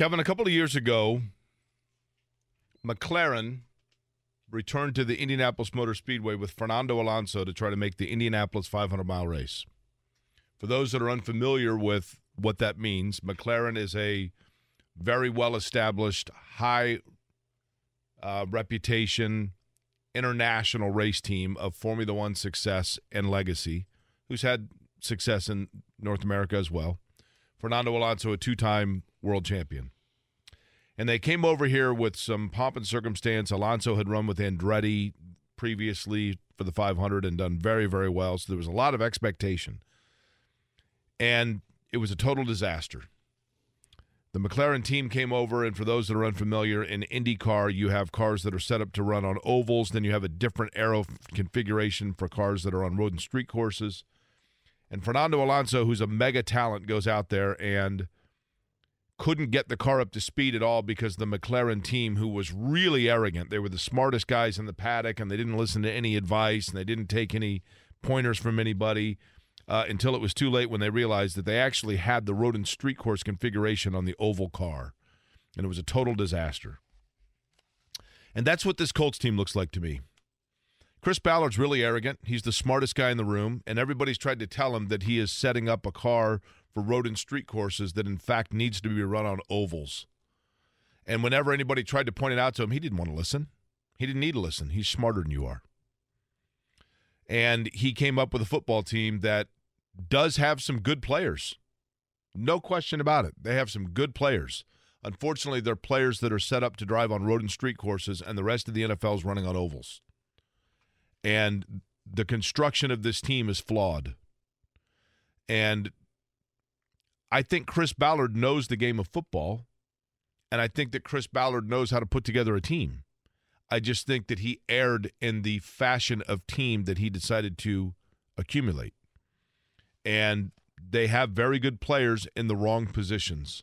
Kevin, a couple of years ago, McLaren returned to the Indianapolis Motor Speedway with Fernando Alonso to try to make the Indianapolis 500 mile race. For those that are unfamiliar with what that means, McLaren is a very well established, high uh, reputation, international race team of Formula One success and legacy, who's had success in North America as well. Fernando Alonso, a two time world champion. And they came over here with some pomp and circumstance. Alonso had run with Andretti previously for the 500 and done very, very well. So there was a lot of expectation. And it was a total disaster. The McLaren team came over, and for those that are unfamiliar, in IndyCar, you have cars that are set up to run on ovals. Then you have a different aero configuration for cars that are on road and street courses. And Fernando Alonso, who's a mega talent, goes out there and couldn't get the car up to speed at all because the McLaren team, who was really arrogant, they were the smartest guys in the paddock, and they didn't listen to any advice, and they didn't take any pointers from anybody uh, until it was too late when they realized that they actually had the road and street course configuration on the oval car. And it was a total disaster. And that's what this Colts team looks like to me. Chris Ballard's really arrogant. He's the smartest guy in the room, and everybody's tried to tell him that he is setting up a car for road and street courses that, in fact, needs to be run on ovals. And whenever anybody tried to point it out to him, he didn't want to listen. He didn't need to listen. He's smarter than you are. And he came up with a football team that does have some good players. No question about it. They have some good players. Unfortunately, they're players that are set up to drive on road and street courses, and the rest of the NFL is running on ovals. And the construction of this team is flawed. And I think Chris Ballard knows the game of football, and I think that Chris Ballard knows how to put together a team. I just think that he erred in the fashion of team that he decided to accumulate and they have very good players in the wrong positions.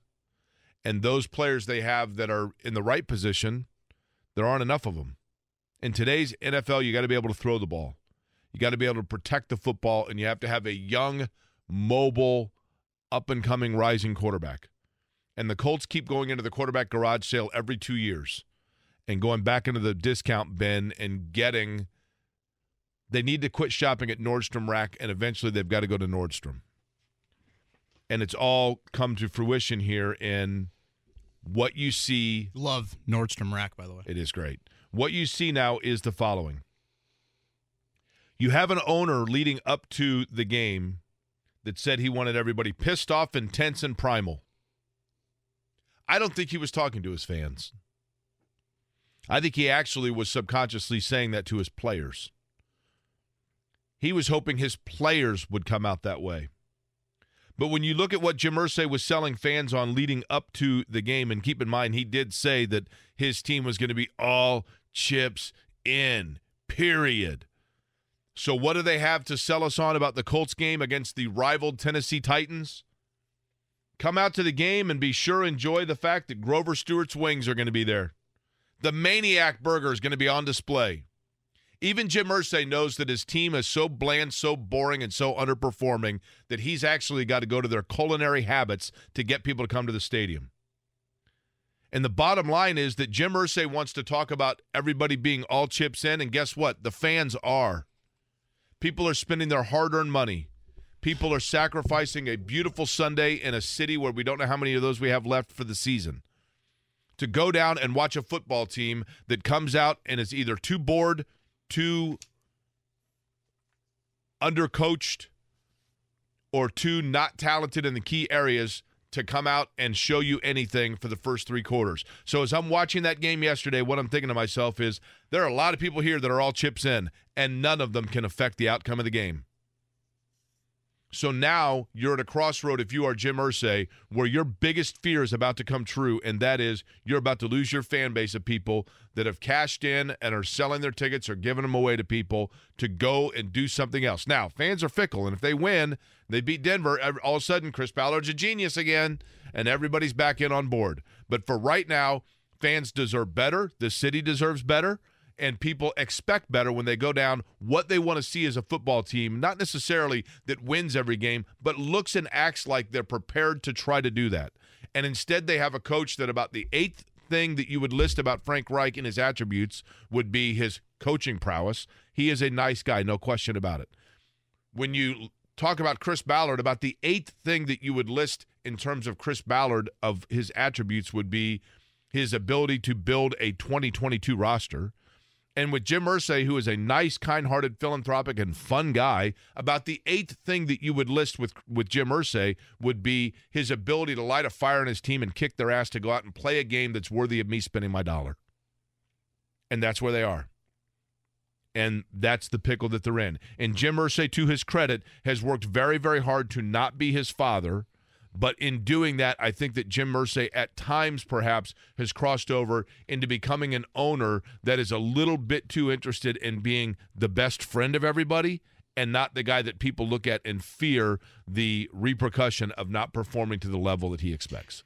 And those players they have that are in the right position, there aren't enough of them. In today's NFL, you got to be able to throw the ball. You got to be able to protect the football, and you have to have a young, mobile, up and coming, rising quarterback. And the Colts keep going into the quarterback garage sale every two years and going back into the discount bin and getting they need to quit shopping at Nordstrom Rack, and eventually they've got to go to Nordstrom. And it's all come to fruition here in what you see. Love Nordstrom Rack, by the way. It is great. What you see now is the following you have an owner leading up to the game that said he wanted everybody pissed off, intense, and primal. I don't think he was talking to his fans. I think he actually was subconsciously saying that to his players. He was hoping his players would come out that way. But when you look at what Jim Irsay was selling fans on leading up to the game, and keep in mind, he did say that his team was going to be all chips in, period. So, what do they have to sell us on about the Colts game against the rivaled Tennessee Titans? Come out to the game and be sure enjoy the fact that Grover Stewart's wings are going to be there. The Maniac Burger is going to be on display. Even Jim Irsay knows that his team is so bland, so boring, and so underperforming that he's actually got to go to their culinary habits to get people to come to the stadium. And the bottom line is that Jim Irsay wants to talk about everybody being all chips in, and guess what? The fans are. People are spending their hard-earned money. People are sacrificing a beautiful Sunday in a city where we don't know how many of those we have left for the season to go down and watch a football team that comes out and is either too bored, too undercoached or too not talented in the key areas to come out and show you anything for the first three quarters. So as I'm watching that game yesterday, what I'm thinking to myself is there are a lot of people here that are all chips in, and none of them can affect the outcome of the game. So now you're at a crossroad if you are Jim Irsay, where your biggest fear is about to come true, and that is you're about to lose your fan base of people that have cashed in and are selling their tickets or giving them away to people to go and do something else. Now, fans are fickle, and if they win, they beat Denver, all of a sudden Chris Ballard's a genius again, and everybody's back in on board. But for right now, fans deserve better. The city deserves better and people expect better when they go down what they want to see as a football team, not necessarily that wins every game, but looks and acts like they're prepared to try to do that. And instead, they have a coach that about the eighth thing that you would list about Frank Reich and his attributes would be his coaching prowess. He is a nice guy, no question about it. When you talk about Chris Ballard, about the eighth thing that you would list in terms of Chris Ballard of his attributes would be his ability to build a 2022 roster. And with Jim Irsay, who is a nice, kind-hearted, philanthropic, and fun guy, about the eighth thing that you would list with with Jim Irsay would be his ability to light a fire in his team and kick their ass to go out and play a game that's worthy of me spending my dollar. And that's where they are. And that's the pickle that they're in. And Jim Irsay, to his credit, has worked very, very hard to not be his father but in doing that, I think that Jim Irsay at times perhaps has crossed over into becoming an owner that is a little bit too interested in being the best friend of everybody and not the guy that people look at and fear the repercussion of not performing to the level that he expects.